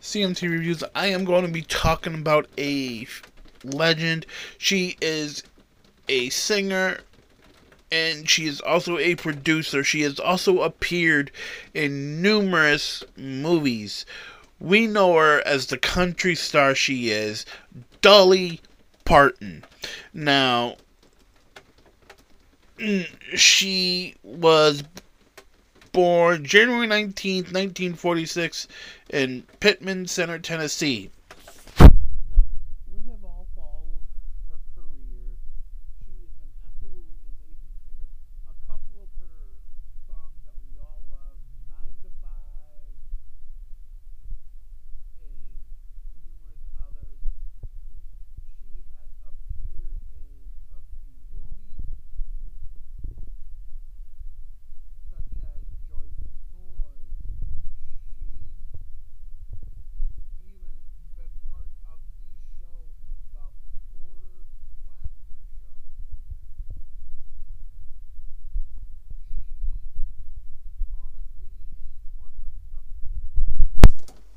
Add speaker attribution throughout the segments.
Speaker 1: CMT Reviews, I am going to be talking about a legend. She is a singer and she is also a producer. She has also appeared in numerous movies. We know her as the country star she is, Dolly Parton. Now, mm, she was born January 19th, 1946, in Pittman Center, Tennessee.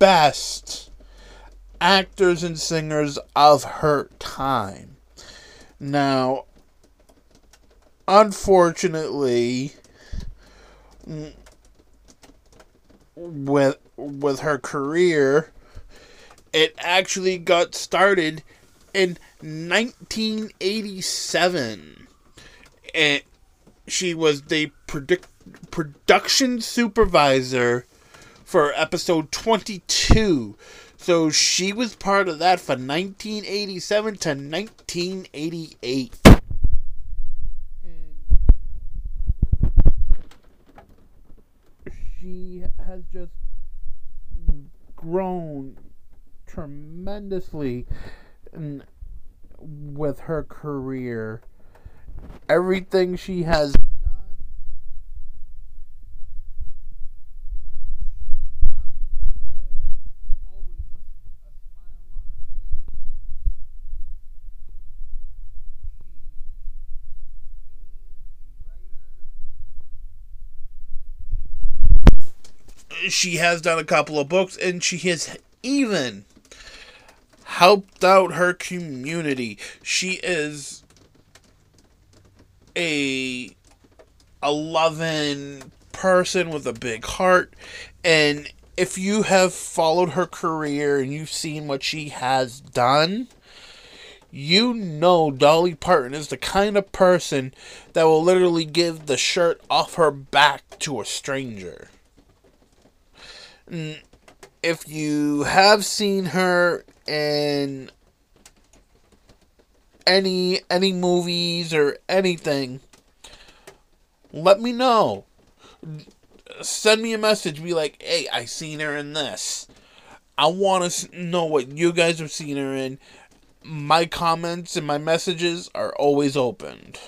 Speaker 1: Best actors and singers of her time. Now, unfortunately, with with her career, it actually got started in 1987. And she was the produ- production supervisor for episode 22. So she was part of that from 1987 to 1988. she has just grown tremendously with her career. Everything she has she has done a couple of books and she has even helped out her community. She is a a loving person with a big heart and if you have followed her career and you've seen what she has done, you know Dolly Parton is the kind of person that will literally give the shirt off her back to a stranger if you have seen her in any any movies or anything, let me know. Send me a message. Be like, hey, I seen her in this. I want to know what you guys have seen her in. My comments and my messages are always opened.